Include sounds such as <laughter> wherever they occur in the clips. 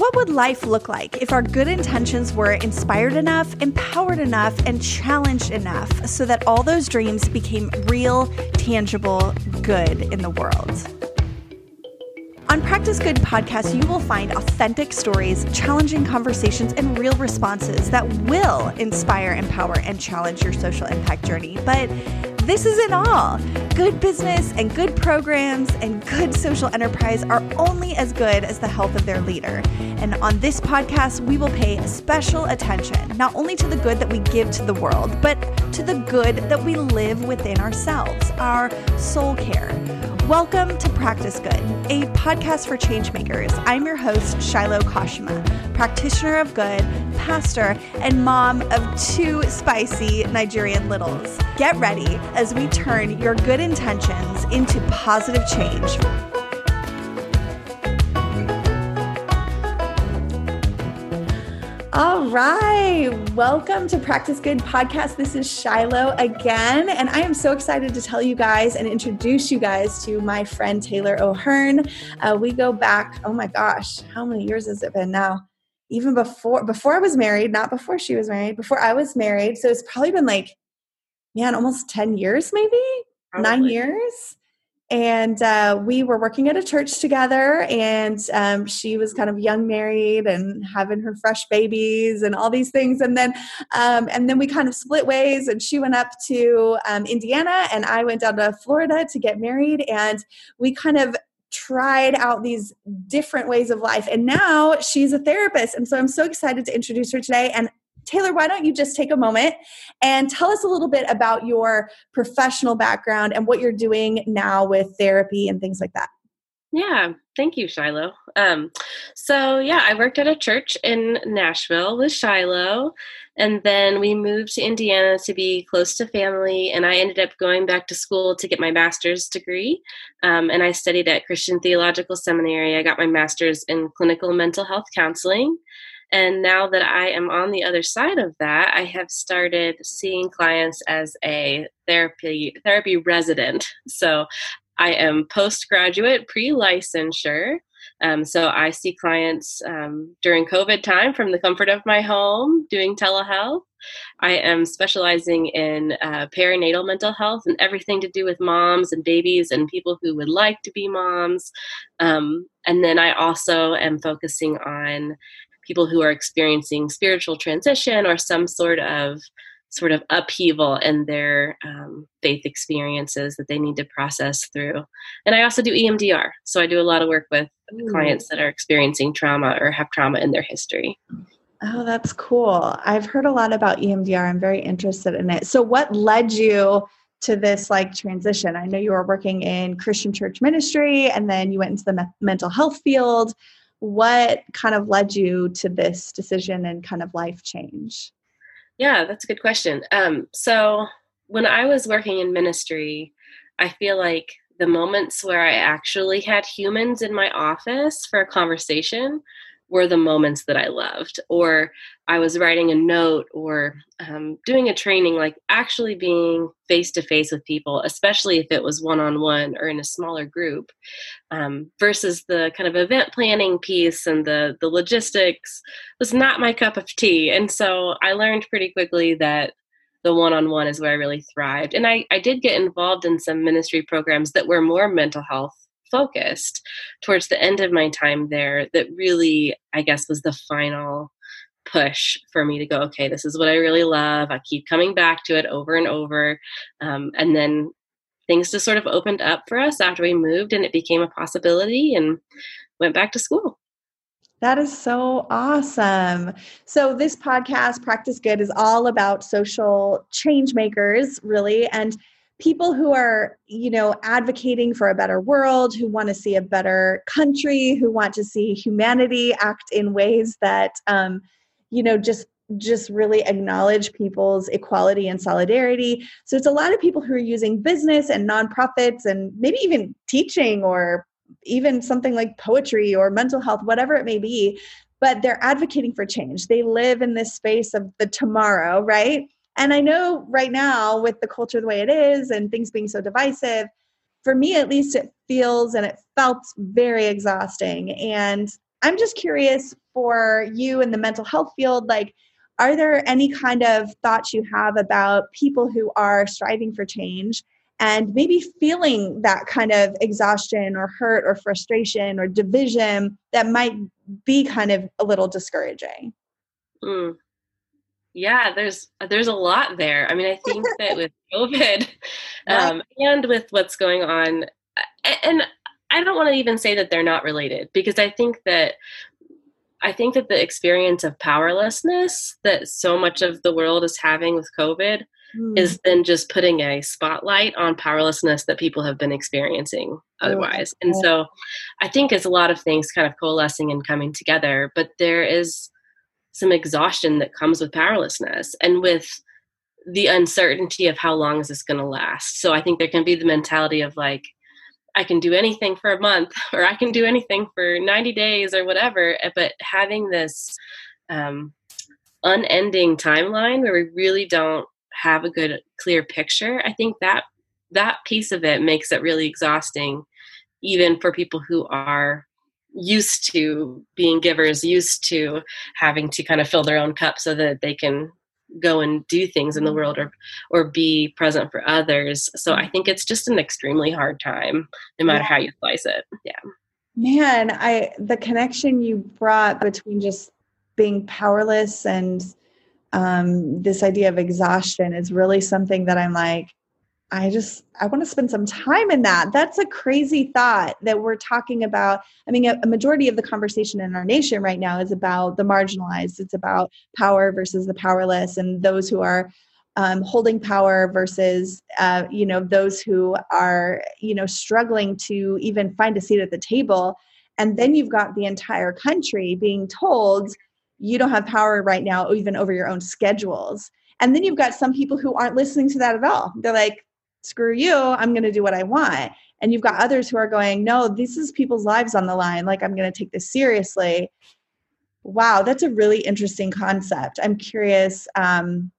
What would life look like if our good intentions were inspired enough, empowered enough, and challenged enough so that all those dreams became real, tangible good in the world? On Practice Good podcast, you will find authentic stories, challenging conversations, and real responses that will inspire, empower, and challenge your social impact journey. But this isn't all. Good business and good programs and good social enterprise are only as good as the health of their leader. And on this podcast, we will pay special attention not only to the good that we give to the world, but to the good that we live within ourselves, our soul care. Welcome to Practice Good, a podcast for changemakers. I'm your host, Shiloh Kashima, practitioner of good, pastor, and mom of two spicy Nigerian littles. Get ready as we turn your good intentions into positive change. All right. Welcome to Practice Good Podcast. This is Shiloh again, and I am so excited to tell you guys and introduce you guys to my friend Taylor O'Hearn. Uh, we go back, oh my gosh, how many years has it been now? Even before before I was married, not before she was married, before I was married. So it's probably been like, man, almost 10 years, maybe probably. nine years and uh, we were working at a church together and um, she was kind of young married and having her fresh babies and all these things and then um, and then we kind of split ways and she went up to um, indiana and i went down to florida to get married and we kind of tried out these different ways of life and now she's a therapist and so i'm so excited to introduce her today and Taylor, why don't you just take a moment and tell us a little bit about your professional background and what you're doing now with therapy and things like that? Yeah, thank you, Shiloh. Um, so, yeah, I worked at a church in Nashville with Shiloh, and then we moved to Indiana to be close to family. And I ended up going back to school to get my master's degree. Um, and I studied at Christian Theological Seminary. I got my master's in clinical mental health counseling. And now that I am on the other side of that, I have started seeing clients as a therapy therapy resident. So I am postgraduate, pre-licensure. Um, so I see clients um, during COVID time from the comfort of my home doing telehealth. I am specializing in uh, perinatal mental health and everything to do with moms and babies and people who would like to be moms. Um, and then I also am focusing on people who are experiencing spiritual transition or some sort of sort of upheaval in their um, faith experiences that they need to process through. And I also do EMDR. So I do a lot of work with Ooh. clients that are experiencing trauma or have trauma in their history. Oh, that's cool. I've heard a lot about EMDR. I'm very interested in it. So, what led you to this like transition? I know you were working in Christian church ministry and then you went into the me- mental health field what kind of led you to this decision and kind of life change? Yeah, that's a good question. Um, so when I was working in ministry, I feel like the moments where I actually had humans in my office for a conversation were the moments that I loved. Or I was writing a note or um, doing a training, like actually being face to face with people, especially if it was one on one or in a smaller group, um, versus the kind of event planning piece and the the logistics was not my cup of tea. And so I learned pretty quickly that the one-on-one is where I really thrived. And I, I did get involved in some ministry programs that were more mental health focused towards the end of my time there that really i guess was the final push for me to go okay this is what i really love i keep coming back to it over and over um, and then things just sort of opened up for us after we moved and it became a possibility and went back to school that is so awesome. So, this podcast, Practice Good, is all about social change makers, really. And people who are you know advocating for a better world who want to see a better country who want to see humanity act in ways that um, you know just just really acknowledge people's equality and solidarity. So it's a lot of people who are using business and nonprofits and maybe even teaching or even something like poetry or mental health whatever it may be but they're advocating for change. They live in this space of the tomorrow right and I know right now, with the culture the way it is and things being so divisive, for me at least, it feels and it felt very exhausting. And I'm just curious for you in the mental health field, like, are there any kind of thoughts you have about people who are striving for change and maybe feeling that kind of exhaustion or hurt or frustration or division that might be kind of a little discouraging? Mm. Yeah, there's there's a lot there. I mean, I think that with <laughs> COVID um, and with what's going on, and I don't want to even say that they're not related because I think that I think that the experience of powerlessness that so much of the world is having with COVID mm. is then just putting a spotlight on powerlessness that people have been experiencing otherwise. And so I think it's a lot of things kind of coalescing and coming together, but there is some exhaustion that comes with powerlessness and with the uncertainty of how long is this going to last. So I think there can be the mentality of like, I can do anything for a month <laughs> or I can do anything for 90 days or whatever. Eh, but having this um, unending timeline where we really don't have a good, clear picture, I think that that piece of it makes it really exhausting, even for people who are used to being givers, used to having to kind of fill their own cup so that they can go and do things in the world or or be present for others. So I think it's just an extremely hard time no matter yeah. how you slice it. Yeah. Man, I the connection you brought between just being powerless and um, this idea of exhaustion is really something that I'm like, I just I want to spend some time in that. That's a crazy thought that we're talking about. I mean, a, a, majority of the conversation in our nation right now is about the marginalized. It's about power versus the powerless, and those who are um, holding power versus uh, you know those who are you know struggling to even find a seat at the table. And then you've got the entire country being told you don't have power right now, even over your own schedules. And then you've got some people who aren't listening to that at all. They're like, screw you, I'm going to do what I want. And you've got others who are going, no, this is people's lives on the line. Like, I'm going to take this seriously. Wow, that's a really interesting concept. I'm curious. Um,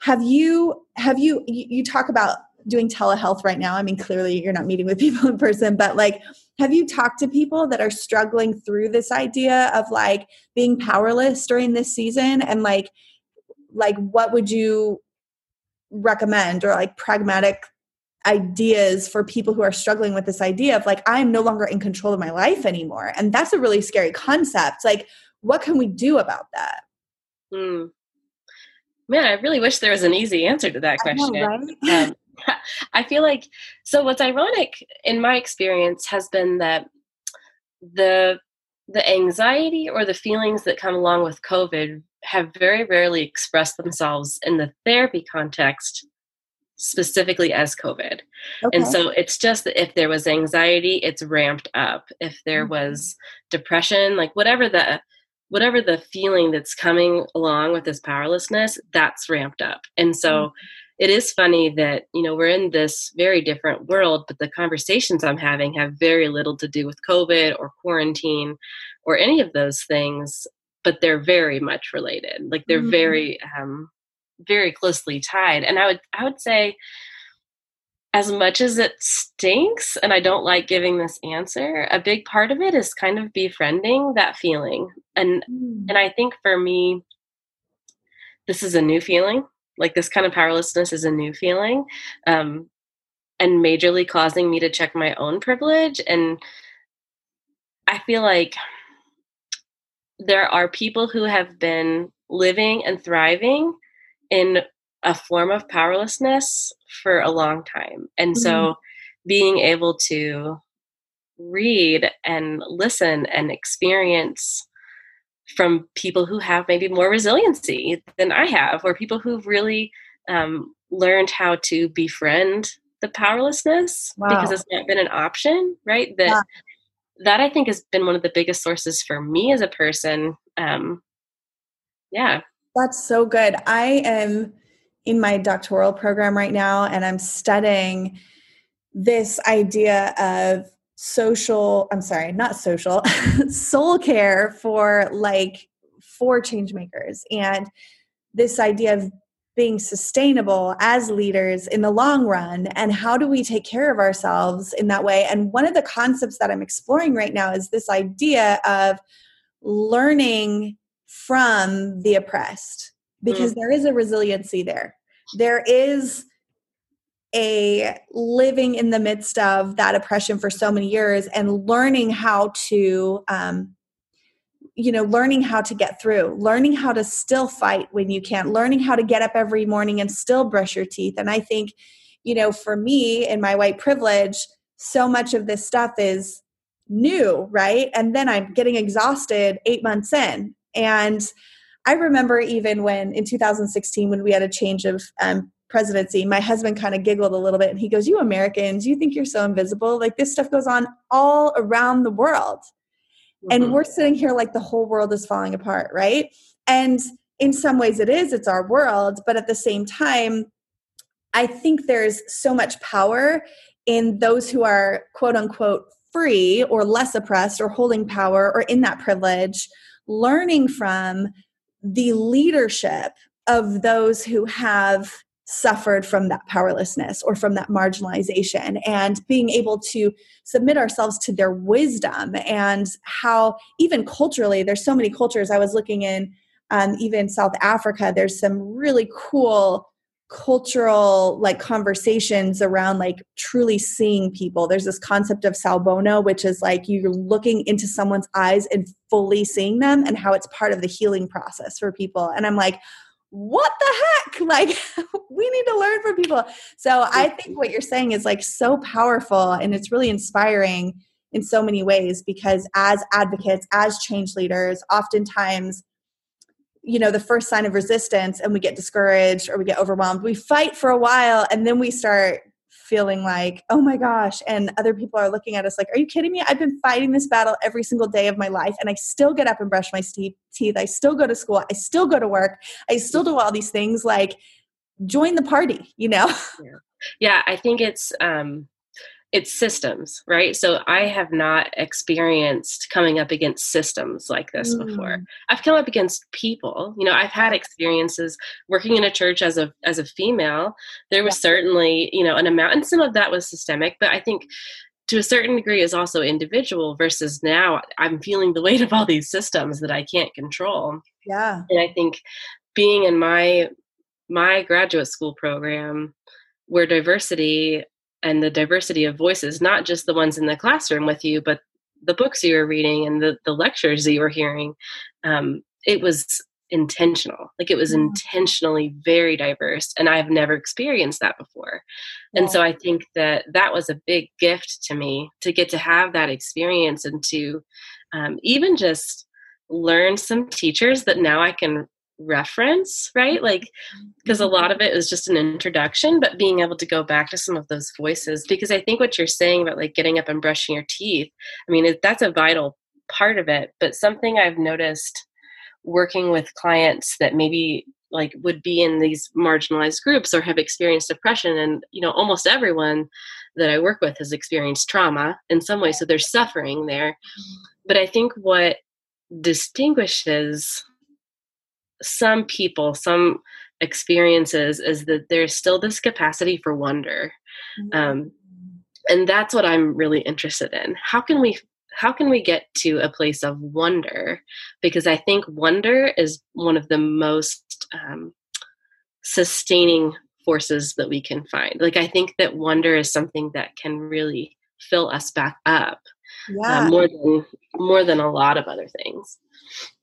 have you have you, you talk about doing telehealth right now? I mean, clearly you're not meeting with <laughs> people in person, but like, have you talked to people that are struggling through this idea of like being powerless during this season and like like what would you recommend or like pragmatic ideas for people who are struggling with this idea of like i'm no longer in control of my life anymore and that's a really scary concept like what can we do about that mm. man i really wish there was an easy answer to that question I, know, right? um, <laughs> I feel like so what's ironic in my experience has been that the the anxiety or the feelings that come along with covid have very rarely expressed themselves in the therapy context specifically as COVID. Okay. And so it's just that if there was anxiety, it's ramped up. If there mm-hmm. was depression, like whatever the whatever the feeling that's coming along with this powerlessness, that's ramped up. And so mm-hmm. it is funny that, you know, we're in this very different world, but the conversations I'm having have very little to do with COVID or quarantine or any of those things but they're very much related like they're mm-hmm. very um very closely tied and i would i would say as much as it stinks and i don't like giving this answer a big part of it is kind of befriending that feeling and mm. and i think for me this is a new feeling like this kind of powerlessness is a new feeling um and majorly causing me to check my own privilege and i feel like there are people who have been living and thriving in a form of powerlessness for a long time. And mm-hmm. so being able to read and listen and experience from people who have maybe more resiliency than I have, or people who've really um, learned how to befriend the powerlessness wow. because it's not been an option, right? That yeah that I think has been one of the biggest sources for me as a person. Um, yeah. That's so good. I am in my doctoral program right now and I'm studying this idea of social, I'm sorry, not social, <laughs> soul care for like for change makers and this idea of being sustainable as leaders in the long run and how do we take care of ourselves in that way and one of the concepts that i'm exploring right now is this idea of learning from the oppressed because mm. there is a resiliency there there is a living in the midst of that oppression for so many years and learning how to um, you know learning how to get through learning how to still fight when you can't learning how to get up every morning and still brush your teeth. And i think you know for me in my white privilege so much of this stuff is new right? And then i'm getting exhausted eight months in. And i remember even when in 2016 when we had a change of um, presidency my husband kind of giggled a little bit and he goes you americans you think you're so invisible? Like this stuff goes on all around the world and mm-hmm. we're sitting here like the whole world is falling apart right and in some ways it is it's our world but at the same time i think there's so much power in those who are quote unquote free or less oppressed or holding power or in that privilege learning from the leadership of those who have suffered from that powerlessness or from that marginalization and being able to submit ourselves to their wisdom and how even culturally there's so many cultures. I was looking in um, even south africa there's some really cool cultural like conversations around like truly seeing people. There's this concept of sawubona which is like you're looking into someone's eyes and fully seeing them and how it's part of the healing process for people. And i'm like what the heck? <laughs> Like <laughs> we need to learn from people. So i think what you're saying is like so powerful and it's really inspiring in so many ways because as advocates as change leaders oftentimes you know the first sign of resistance and we get discouraged or we get overwhelmed we fight for a while and then we start feeling like, oh my gosh, and other people are looking at us like, are you kidding me? I've been fighting this battle every single day of my life, and I still get up and brush my teeth. I still go to school. I still go to work. I still do all these things. Like, join the party, you know? Yeah, yeah I think it's, um, it's systems, right? So I have not experienced coming up against systems like this mm. before. I've come up against people. You know, I've had experiences working in a church as a as a female. There was yeah. certainly, you know, an amount and some of that was systemic, but I think to a certain degree is also individual versus now I'm feeling the weight of all these systems that I can't control. Yeah. And I think being in my my graduate school program where diversity and the diversity of voices, not just the ones in the classroom with you, but the books you were reading and the, the lectures that you were hearing. Um, it was intentional. Like it was mm-hmm. intentionally very diverse. And I've never experienced that before. Yeah. And so I think that that was a big gift to me to get to have that experience and to um, even just learn some teachers that now I can reference, right? Like, because a mm-hmm. lot of it is just an introduction, but being able to go back to some of those voices, because I think what you're saying about like getting up and brushing your teeth, I mean, it, that's a vital part of it. But something I've noticed working with clients that maybe like would be in these marginalized groups or have experienced depression and you know almost everyone that i work with has experienced trauma in some way so there's suffering there mm-hmm. but i think what distinguishes some people, some experiences, is that there's still this capacity for wonder. Mm-hmm. Um, and that's what I'm really interested in. How can we how can we get to a place of wonder? Because I think wonder is one of the most um, sustaining forces that we can find. Like I think that wonder is something that can really fill us back up yeah. Uh, more than more than a lot of other things.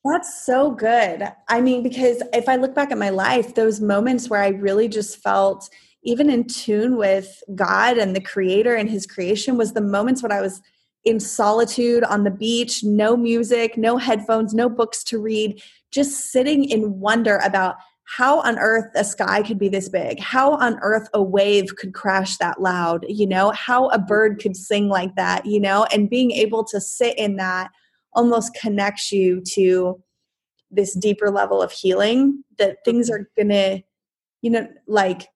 That's so good. I mean, because if I look back at my life, those moments where I really just felt even in tune with God and the creator and his creation was the moments when I was in solitude on the beach, no music, no headphones, no books to read, just sitting in wonder about how on earth a sky could be this big how on earth a wave could crash that loud you know how a bird could sing like that you know and being able to sit in that almost connects you to this deeper level of healing that things are gonna you know like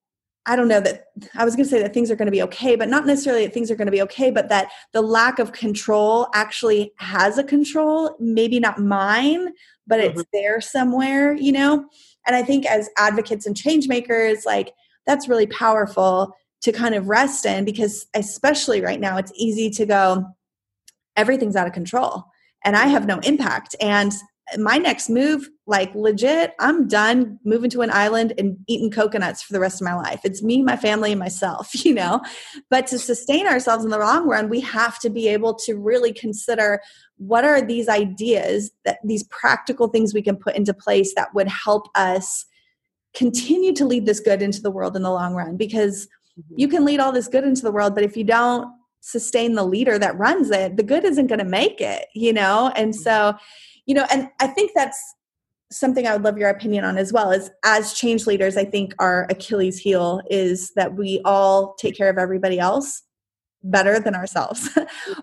I don't know that I was going to say that things are going to be okay, but not necessarily that things are going to be okay, but that the lack of control actually has a control, maybe not mine, but mm-hmm. it's there somewhere, you know? And I think as advocates and change makers, like that's really powerful to kind of rest in because especially right now it's easy to go everything's out of control and I have no impact. And my next move like legit i'm done moving to an island and eating coconuts for the rest of my life it's me my family and myself <laughs> you know but to sustain ourselves in the long run we have to be able to really consider what are these ideas that these practical things we can put into place that would help us continue to lead this good into the world in the long run because mm-hmm. you can lead all this good into the world but if you don't sustain the leader that runs it the good isn't going to make it you know and mm-hmm. so you know and i think that's something i would love your opinion on as well is as change leaders i think our achilles heel is that we all take care of everybody else better than ourselves. <laughs>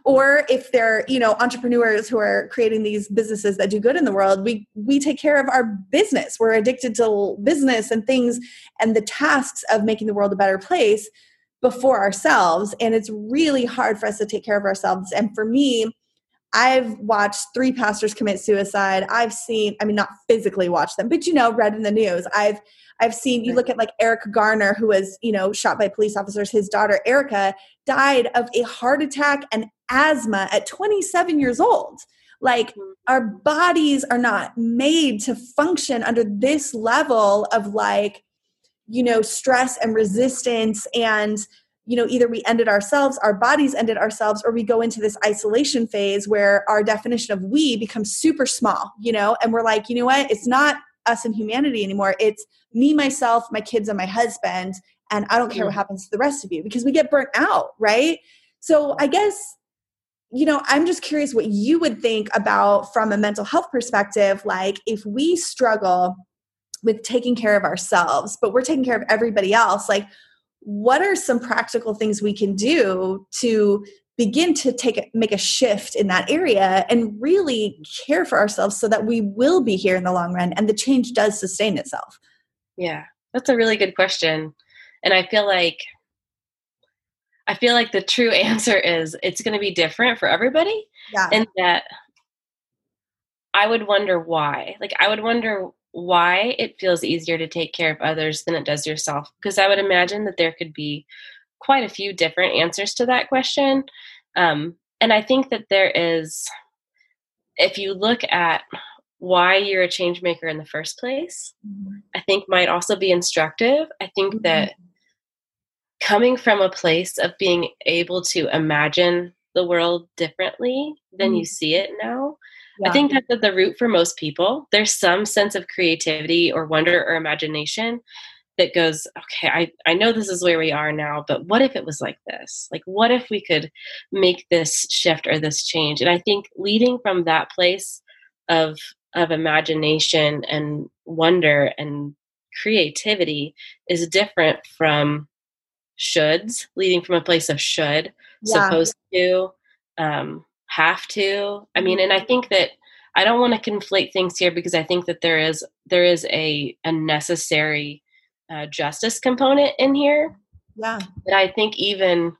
Or if they're you know entrepreneurs who are creating these businesses that do good in the world we we take care of our business. We're addicted to business and things and the tasks of making the world a better place before ourselves. And it's really hard for us to take care of ourselves. And for me I've watched three pastors commit suicide. I've seen, I mean, not physically watched them, but you know, read in the news. I've I've seen you look at like Eric Garner, who was, you know, shot by police officers. His daughter Erica died of a heart attack and asthma at 27 years old. Like mm-hmm. our bodies are not made to function under this level of like, you know, stress and resistance and you know either we ended ourselves our bodies ended ourselves or we go into this isolation phase where our definition of we becomes super small you know? And we're like you know what? It's not us and humanity anymore. It's me myself my kids and my husband and i don't care what mm-hmm. happens to the rest of you because we get burnt out right? So i guess you know i'm just curious what you would think about from a mental health perspective like if we struggle with taking care of ourselves but we're taking care of everybody else like what are some practical things we can do to begin to take make a shift in that area and really care for ourselves so that we will be here in the long run and the change does sustain itself? Yeah that's a really good question. And i feel like i feel like the true <laughs> answer is it's going to be different for everybody yeah. and that i would wonder why. Like i would wonder why it feels easier to take care of others than it does yourself because i would imagine that there could be quite a few different answers to that question um, and i think that there is if you look at why you're a change maker in the first place mm-hmm. i think might also be instructive i think mm-hmm. that coming from a place of being able to imagine the world differently than mm-hmm. you see it now yeah. I think that's at the root for most people. There's some sense of creativity or wonder or imagination that goes, okay, I, I know this is where we are now, but what if it was like this? Like, what if we could make this shift or this change? And I think leading from that place of of imagination and wonder and creativity is different from shoulds, leading from a place of should, yeah. supposed to, um, have to. I mean, and I think that I don't want to conflate things here because I think that there is there is a a necessary uh, justice component in here. Yeah. But I think even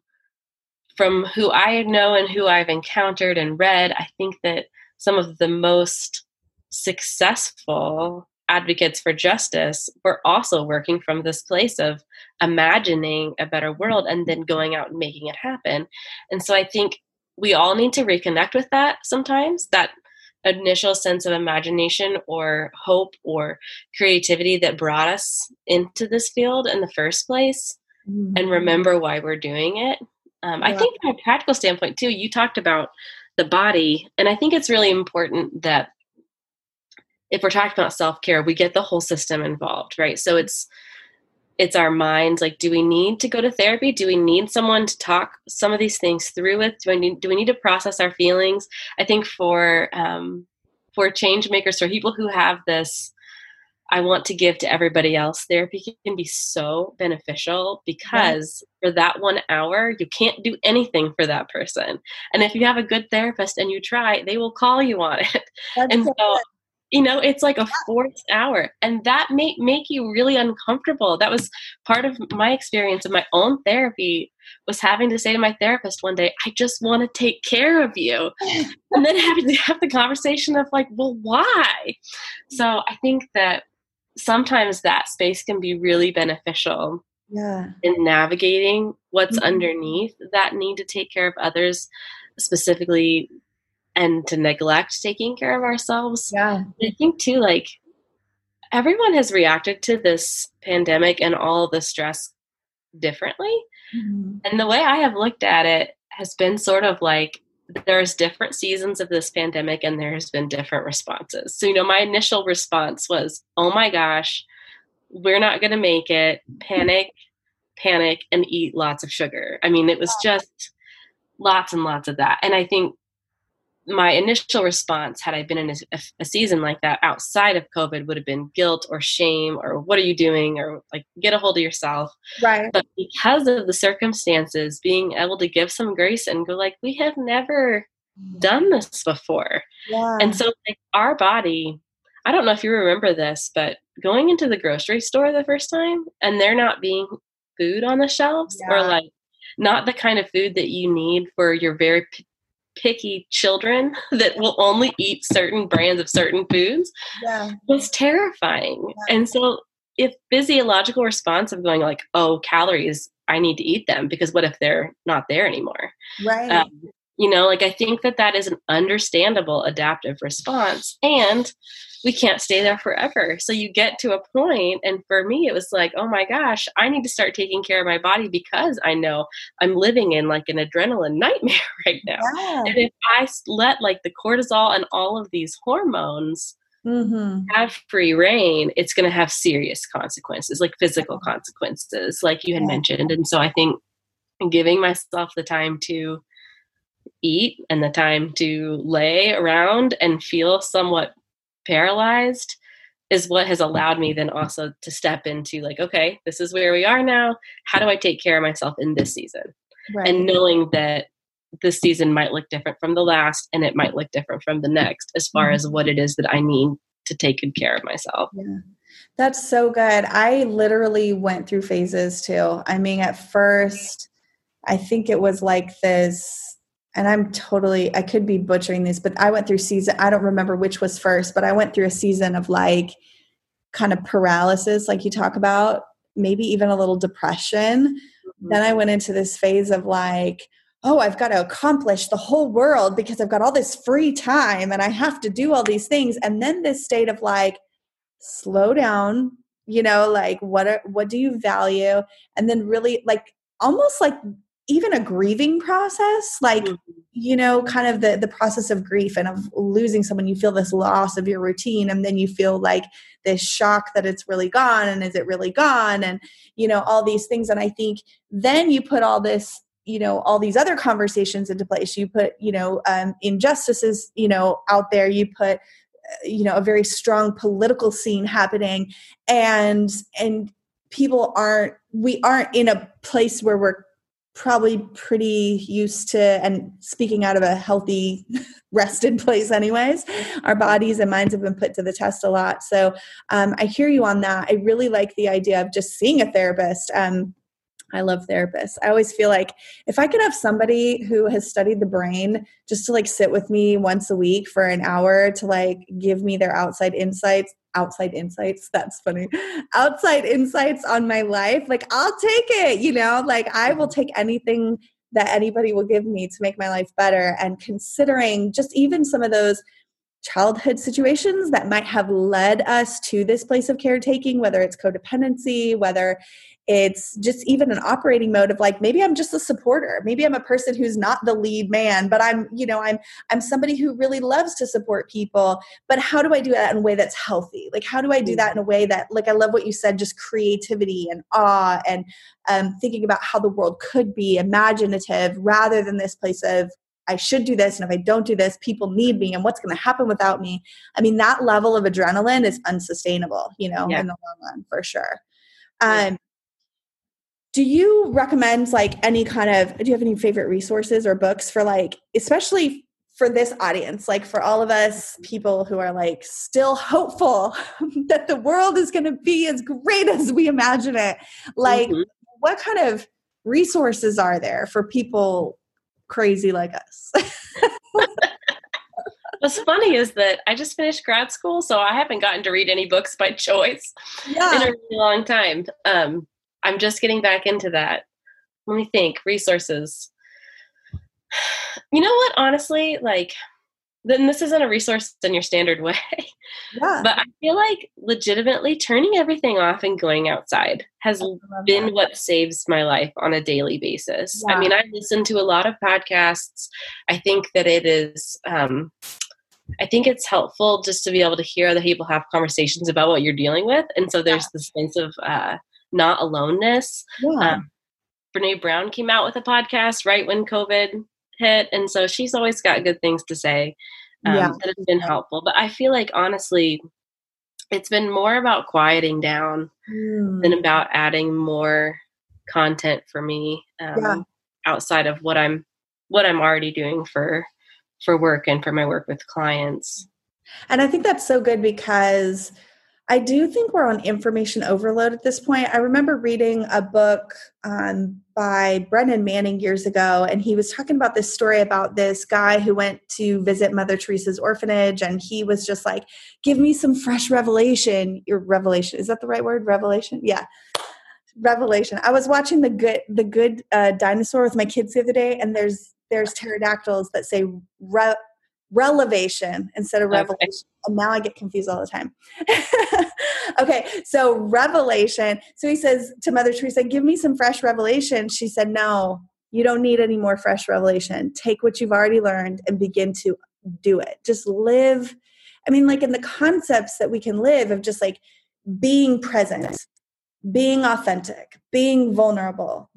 from who I know and who I've encountered and read, I think that some of the most successful advocates for justice were also working from this place of imagining a better world and then going out and making it happen. And so I think we all need to reconnect with that sometimes that initial sense of imagination or hope or creativity that brought us into this field in the first place mm-hmm. and remember why we're doing it um, yeah. i think from a practical standpoint too you talked about the body and i think it's really important that if we're talking about self-care we get the whole system involved right so it's it's our minds like do we need to go to therapy? Do we need someone to talk some of these things through with? Do I need do we need to process our feelings? I think for um, for change makers for people who have this i want to give to everybody else therapy can be so beneficial because for that one hour you can't do anything for that person. And if you have a good therapist and you try they will call you on it. That's and so you know it's like a forced hour and that may make you really uncomfortable. That was part of my experience of my own therapy was having to say to my therapist one day i just want to take care of you. <laughs> And then having to have the conversation of like well why? So i think that sometimes that space can be really beneficial yeah. in navigating what's Mhm. underneath that need to take care of others specifically and to neglect taking care of ourselves yeah I think too, like everyone has reacted to this pandemic and all the stress differently. Mhm. And the way I have looked at it has been sort of like there's different seasons of this pandemic and there's been different responses. So, you know, my initial response was, oh my gosh, we're not going to make it. Panic, panic, and eat lots of sugar. I mean, it was just lots and lots of that. And I think my initial response, had I been in a, a season like that outside of COVID, would have been guilt or shame or what are you doing or like get a hold of yourself. right But because of the circumstances, being able to give some grace and go like, we have never done this before. yeah And so like our body, I don't know if you remember this, but going into the grocery store the first time and there not being food on the shelves or like not the kind of food that you need for your very p- picky children <laughs> that will only eat certain brands of certain foods yeah was terrifying. Yeah. And so if physiological response of going like, oh, calories, I need to eat them because what if they're not there anymore? right Um, you know, like I think that that is an understandable adaptive response, and we can't stay there forever. So you get to a point, and for me, it was like, oh my gosh, I need to start taking care of my body because I know I'm living in like an adrenaline <laughs> nightmare right now. yeah And if I let like the cortisol and all of these hormones mm-hmm. have free reign, it's going to have serious consequences, like physical consequences, like you had Yeah. mentioned. And so I think giving myself the time to eat and the time to lay around and feel somewhat paralyzed is what has allowed me mm-hmm. then also to step into like okay this is where we are now how do i take care of myself in this season right and knowing that this season might look different from the last and it might look different from the next as far mm-hmm. as what it is that I need to take good care of myself. Yeah. That's so good. I literally went through phases too. I mean, at first, I think it was like this, and I'm totally, I could be butchering this, but I went through season, I don't remember which was first, but I went through a season of like kind of paralysis, like you talk about, maybe even a little depression. Mm-hmm. Then I went into this phase of like, oh, I've got to accomplish the whole world because I've got all this free time and I have to do all these things. And then this state of like, slow down, you know, like what are, what do you value? And then really like almost like even a grieving process, like Mhm. you know, kind of the the process of grief and of losing someone. You feel this loss of your routine, and then you feel like this shock that it's really gone, and is it really gone? And you know, all these things. And I think then you put all this you know all these other conversations into place you put you know um, injustices you know out there you put uh, you know a very strong political scene happening and and people aren't we aren't in a place where we're probably pretty used to and speaking out of a healthy <laughs> rested place anyways. Our bodies and minds have been put to the test a lot. So um, i hear you on that. I really like the idea of just seeing a therapist um, I love therapists. I always feel like if I could have somebody who has studied the brain just to like sit with me once a week for an hour to like give me their outside insights, outside insights, that's funny. Outside insights on my life, like I'll take it, you know? Like I will take anything that anybody will give me to make my life better and considering just even some of those childhood situations that might have led us to this place of caretaking whether it's codependency whether it's just even an operating mode of like maybe i'm just a supporter maybe i'm a person who's not the lead man but i'm you know i'm i'm somebody who really loves to support people but how do i do that in a way that's healthy like how do i do that in a way that like i love what you said just creativity and awe and um, thinking about how the world could be imaginative rather than this place of I should do this, and if I don't do this, people need me, and what's going to happen without me? I mean, that level of adrenaline is unsustainable, you know, Yeah. in the long run, for sure. Um, do you recommend like any kind of? Do you have any favorite resources or books for like, especially for this audience, like for all of us people who are like still hopeful <laughs> that the world is going to be as great as we imagine it, like mm-hmm. what kind of resources are there for people crazy like us? <laughs> What's funny is that I just finished grad school, so I haven't gotten to read any books by <laughs> choice yeah. in a really long time. Um, I'm just getting back into that. Let me think. Resources. <sighs> You know what? Honestly, like, then this isn't a resource in your standard way. Yeah. But I feel like legitimately turning everything off and going outside has been that. what saves my life on a daily basis. Yeah. I mean, I listen to a lot of podcasts. I think that it is um, I think it's helpful just to be able to hear other people have conversations about what you're dealing with. And so there's yeah. this sense of uh, not aloneness. Yeah. Um, Brene Brown came out with a podcast right when COVID hit. And so she's always got good things to say um, yeah. that have been helpful. But I feel like, honestly, it's been more about quieting down mm. than about adding more content for me um, yeah. outside of what I'm what I'm already doing for for work and for my work with clients. And I think that's so good because I do think we're on information overload at this point. I remember reading a book um, by Brennan Manning years ago, and he was talking about this story about this guy who went to visit Mother Teresa's orphanage, and he was just like, "Give me some fresh revelation." Your revelation is that the right word? Revelation, yeah revelation i was watching the good the good uh, dinosaur with my kids the other day and there's there's pterodactyls that say re- relevation instead of revelation. Okay. And now I get confused all the time. <laughs> okay, so revelation. So he says to Mother Teresa, Give me some fresh revelation. She said, No, you don't need any more fresh revelation. Take what you've already learned and begin to do it. Just live. I mean, like in the concepts that we can live of just like being present, being authentic, being vulnerable,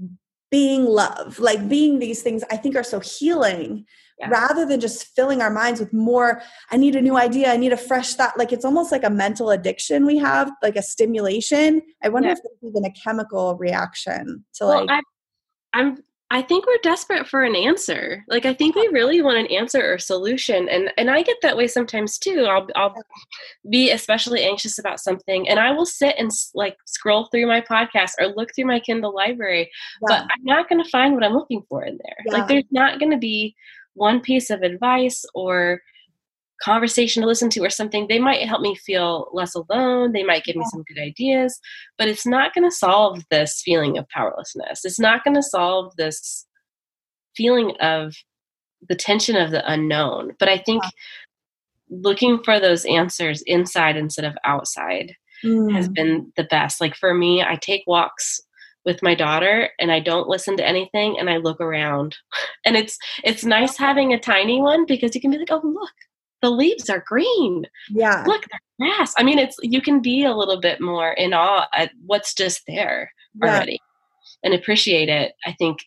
being love like being these things i think are so healing yeah. rather than just filling our minds with more i need a new idea i need a fresh thought like it's almost like a mental addiction we have like a stimulation i wonder yeah. if there's even a chemical reaction to well, like I, i'm I think we're desperate for an answer. Like I think we really want an answer or solution, and and I get that way sometimes too. I'll I'll be especially anxious about something, and I will sit and like scroll through my podcast or look through my Kindle library, yeah. but I'm not going to find what I'm looking for in there. Like there's not going to be one piece of advice or conversation to listen to or something they might help me feel less alone they might give me some good ideas but it's not going to solve this feeling of powerlessness. It's not going to solve this feeling of the tension of the unknown. But i think looking for those answers inside instead of outside mm. has been the best. Like for me i take walks with my daughter and I don't listen to anything and I look around. <laughs> And it's it's nice having a tiny one because you can be like, "Oh, look, the leaves are green. Yeah. Look, they're grass. I mean, it's you can be a little bit more in awe at what's just there yeah. already and appreciate it. I think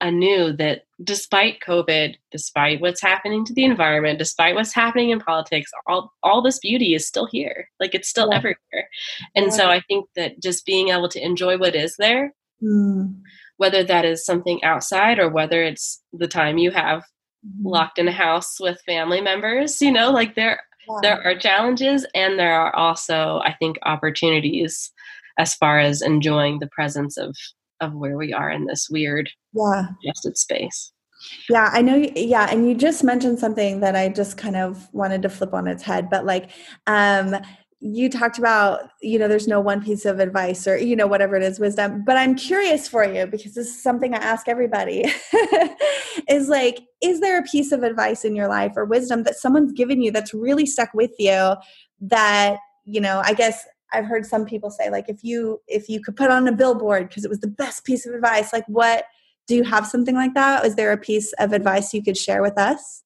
anew that despite COVID, despite what's happening to the environment, despite what's happening in politics, all all this beauty is still here. Like it's still yeah. everywhere. And yeah. so I think that just being able to enjoy what is there, mm. whether that is something outside or whether it's the time you have Mm-hmm. locked in a house with family members you know like there yeah. there are challenges and there are also i think opportunities as far as enjoying the presence of of where we are in this weird yeah adjusted space yeah, I know. Yeah, and you just mentioned something that I just kind of wanted to flip on its head, but like, um, you talked about you know there's no one piece of advice or you know whatever it is wisdom but i'm curious for you because this is something i ask everybody <laughs> is like is there a piece of advice in your life or wisdom that someone's given you that's really stuck with you that you know i guess i've heard some people say like if you if you could put on a billboard because it was the best piece of advice like what do you have something like that is there a piece of advice you could share with us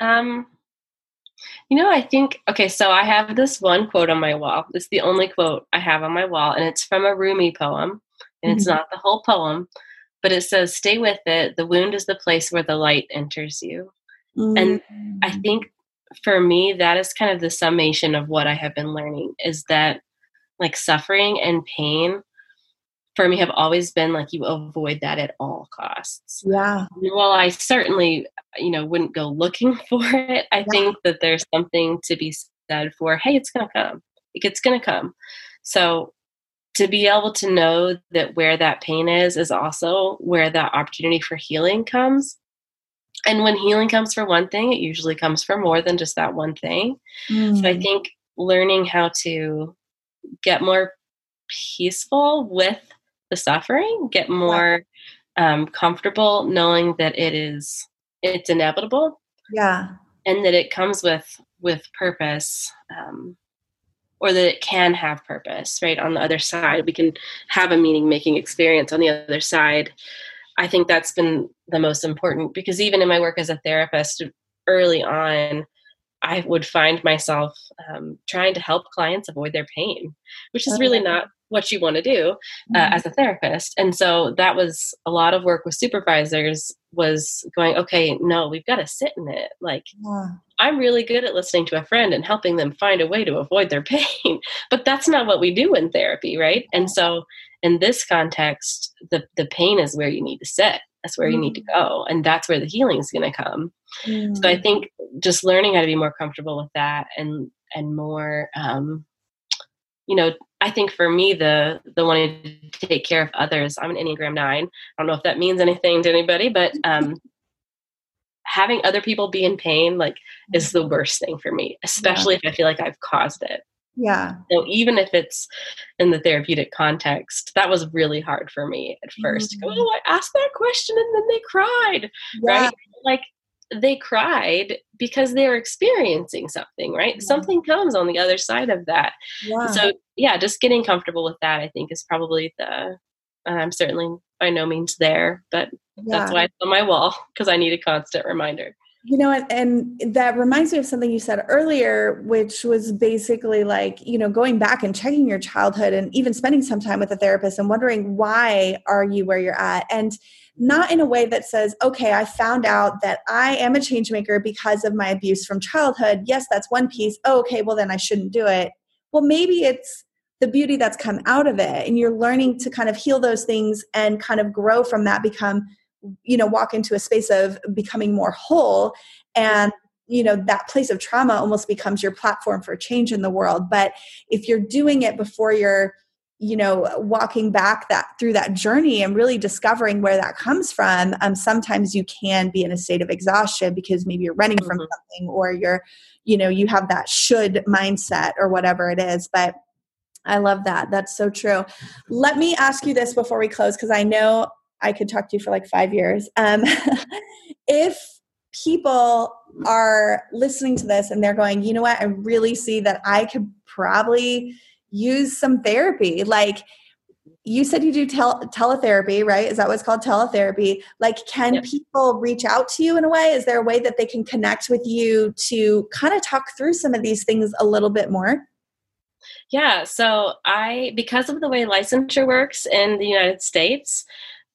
um you know, I think, okay, so I have this one quote on my wall. It's the only quote I have on my wall, and it's from a Rumi poem. And mm-hmm. it's not the whole poem, but it says, Stay with it. The wound is the place where the light enters you. Mm-hmm. And I mm. think for me, that is kind of the summation of what I have been learning is that like suffering and pain for me have always been like you avoid that at all costs. Yeah. Well, I certainly, you know, wouldn't go looking <laughs> for it. I yeah. think that there's something to be said for, hey, it's going to come. It's going to come. So to be able to know that where that pain is is also where that opportunity for healing comes. And when healing comes for one thing, it usually comes for more than just that one thing. Mm. So I mm. think learning how to get more peaceful with the suffering, get more um, comfortable knowing that it is it's inevitable. Yeah, and that it comes with with purpose, um, or that it can have purpose. Right on the other side, we can have a meaning making experience on the other side. I think that's been the most important because even in my work as a therapist, early on, I would find myself um, trying to help clients avoid their pain, which is really not what you want to do uh, mm-hmm. as a therapist. And so that was a lot of work with supervisors was going, okay, no, we've got to sit in it. Like, yeah. I'm really good at listening to a friend and helping them find a way to avoid their <laughs> pain, but that's not what we do in therapy, right? And so in this context, the, the pain is where you need to sit. That's where mm-hmm. you need to mm. go. And that's where the healing is going to come. Mm-hmm. So I mm. think just learning how to be more comfortable with that and, and more, um, you know, I think for me, the the wanting to take care of others. I'm an Enneagram Nine. I don't know if that means anything to anybody, but <laughs> um, having other people be in pain like is the worst thing for me, especially yeah. if I feel like I've caused it. Yeah. So even if it's in the therapeutic context, that was really hard for me at 1st mm-hmm. oh, I asked that question and then they cried. Yeah. Right. Like they cried because they're experiencing something, right? Yeah. Something comes on the other side of that. Yeah. So, yeah, just getting comfortable with that, I think, is probably the. I'm certainly by no means there, but yeah. that's why it's on my wall because I need a constant reminder. You know, and, and that reminds me of something you said earlier, which was basically like, you know, going back and checking your childhood and even spending some time with a therapist and wondering why are you where you're at? And not in a way that says, okay, I found out that I am a change maker because of my abuse from childhood. Yes, that's one piece. Oh, okay, well, then I shouldn't do it. Well, maybe it's the beauty that's come out of it. And you're learning to kind of heal those things and kind of grow from that, become, you know, walk into a space of becoming more whole. And you know that place of trauma almost becomes your platform for change in the world but if you're doing it before you're you know walking back that through that journey and really discovering where that comes from um, sometimes you can be in a state of exhaustion because maybe you're running from mm-hmm. something or you're you know you have that should mindset or whatever it is but i love that that's so true let me ask you this before we close because i know i could talk to you for like five years. Um, <laughs> if people are listening to this and they're going you know what? I really see that i could probably use some therapy. Like you said you do tel- teletherapy right? Is that what's called teletherapy? Like can yep. people reach out to you in a way? Is there a way that they can connect with you to kind of talk through some of these things a little bit more? Yeah so i because of the way licensure works in the united states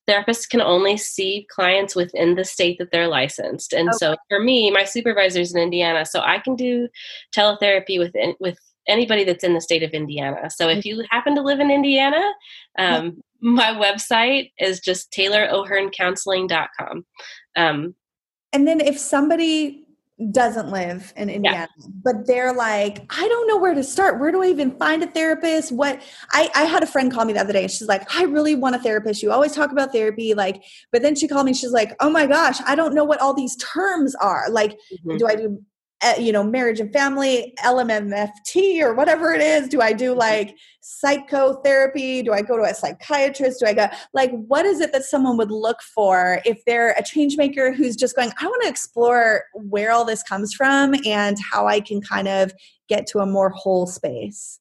therapists can only see clients within the state that they're licensed and okay. so for me my supervisor's in indiana so i can do teletherapy within with anybody that's in the state of Indiana. So if you happen to live in Indiana, um, my website is just tayloroherncounseling.com. Um, and then if somebody doesn't live in Indiana, yeah. but they're like, I don't know where to start. Where do I even find a therapist? What I, I had a friend call me the other day and she's like, I really want a therapist. You always talk about therapy. Like, but then she called me, she's like, Oh my gosh, I don't know what all these terms are. Like, mm-hmm. do I do you know marriage and family lmmft or whatever it is do i do like psychotherapy? Do i go to a psychiatrist? Do i go like what is it that someone would look for if they're a change maker who's just going i want to explore where all this comes from and how i can kind of get to a more whole space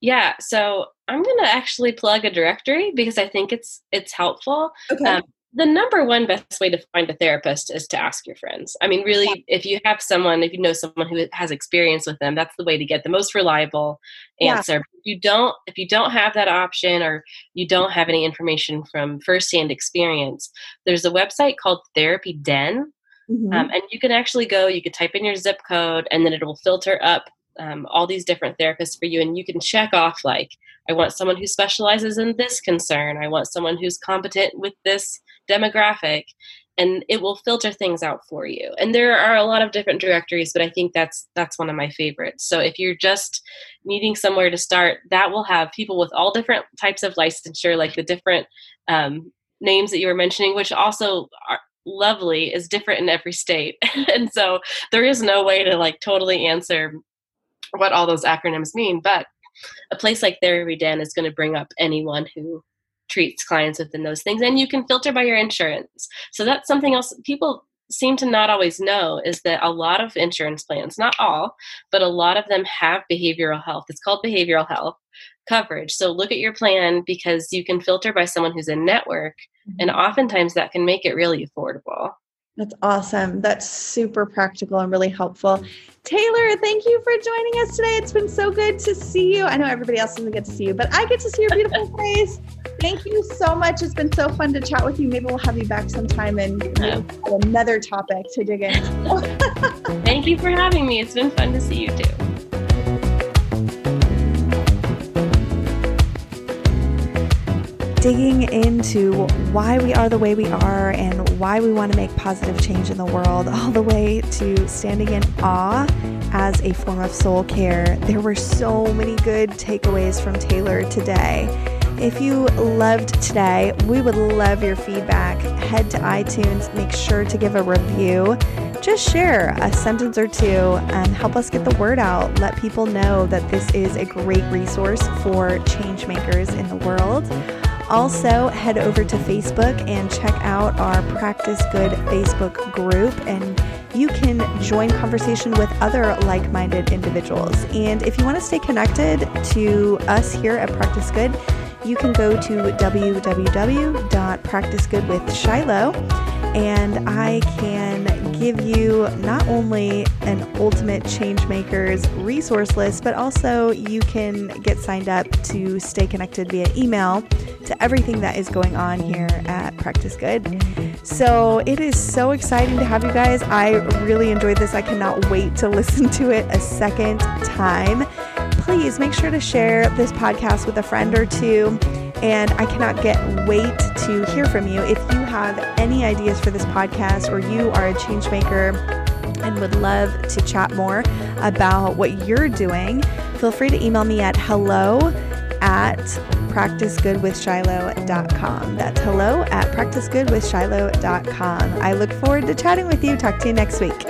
yeah so i'm going to actually plug a directory because i think it's it's helpful. Okay. Um, the number one best way to find a therapist is to ask your friends. I mean, really, yeah. if you have someone, if you know someone who has experience with them, that's the way to get the most reliable answer. Yeah. If you don't, if you don't have that option, or you don't have any information from firsthand experience, there's a website called Therapy Den, mm-hmm. um, and you can actually go. You could type in your zip code, and then it will filter up um, all these different therapists for you, and you can check off like, I want someone who specializes in this concern. I want someone who's competent with this demographic, and it will filter things out for you. And there are a lot of different directories, but I think that's that's one of my favorites. So if you're just needing somewhere to start, that will have people with all different types of licensure, like the different um, names that you were mentioning, which also are lovely is different in every state. <laughs> and so there is no way to like totally answer what all those acronyms mean, but a place like Therapy Den is going to bring up anyone who treats clients within those things and you can filter by your insurance. So that's something else people seem to not always know is that a lot of insurance plans, not all, but a lot of them have behavioral health. It's called behavioral health coverage. So look at your plan because you can filter by someone who's in network and mm-hmm. oftentimes that can make it really affordable. That's awesome. That's super practical and really helpful. Taylor, thank you for joining us today. It's been so good to see you. I know everybody else doesn't get to see you, but I get to see your beautiful <laughs> face. Thank you so much. It's been so fun to chat with you. Maybe we'll have you back sometime and another topic to dig in. <laughs> thank you for having me. It's been fun to see you too. Digging into why we are the way we are and why we want to make positive change in the world, all the way to standing in awe as a form of soul care. There were so many good takeaways from Taylor today. If you loved today, we would love your feedback. Head to iTunes, make sure to give a review. Just share a sentence or two and help us get the word out. Let people know that this is a great resource for change makers in the world. Also, head over to Facebook and check out our Practice Good Facebook group, and you can join conversation with other like minded individuals. And if you want to stay connected to us here at Practice Good, you can go to www.practicegoodwithshiloh and I can give you not only an ultimate changemakers resource list, but also you can get signed up to stay connected via email to everything that is going on here at Practice Good. So it is so exciting to have you guys. I really enjoyed this. I cannot wait to <laughs> listen to it a second time. Please make sure to share this podcast with a friend or two and I cannot get wait to hear from you. If you have any ideas for this podcast or you are a change maker and would love to chat more about what you're doing, feel free to email me at hello at practicegoodwithshiloh.com. That's hello at practicegoodwithshiloh.com. I look forward to chatting with you. Talk to you next week.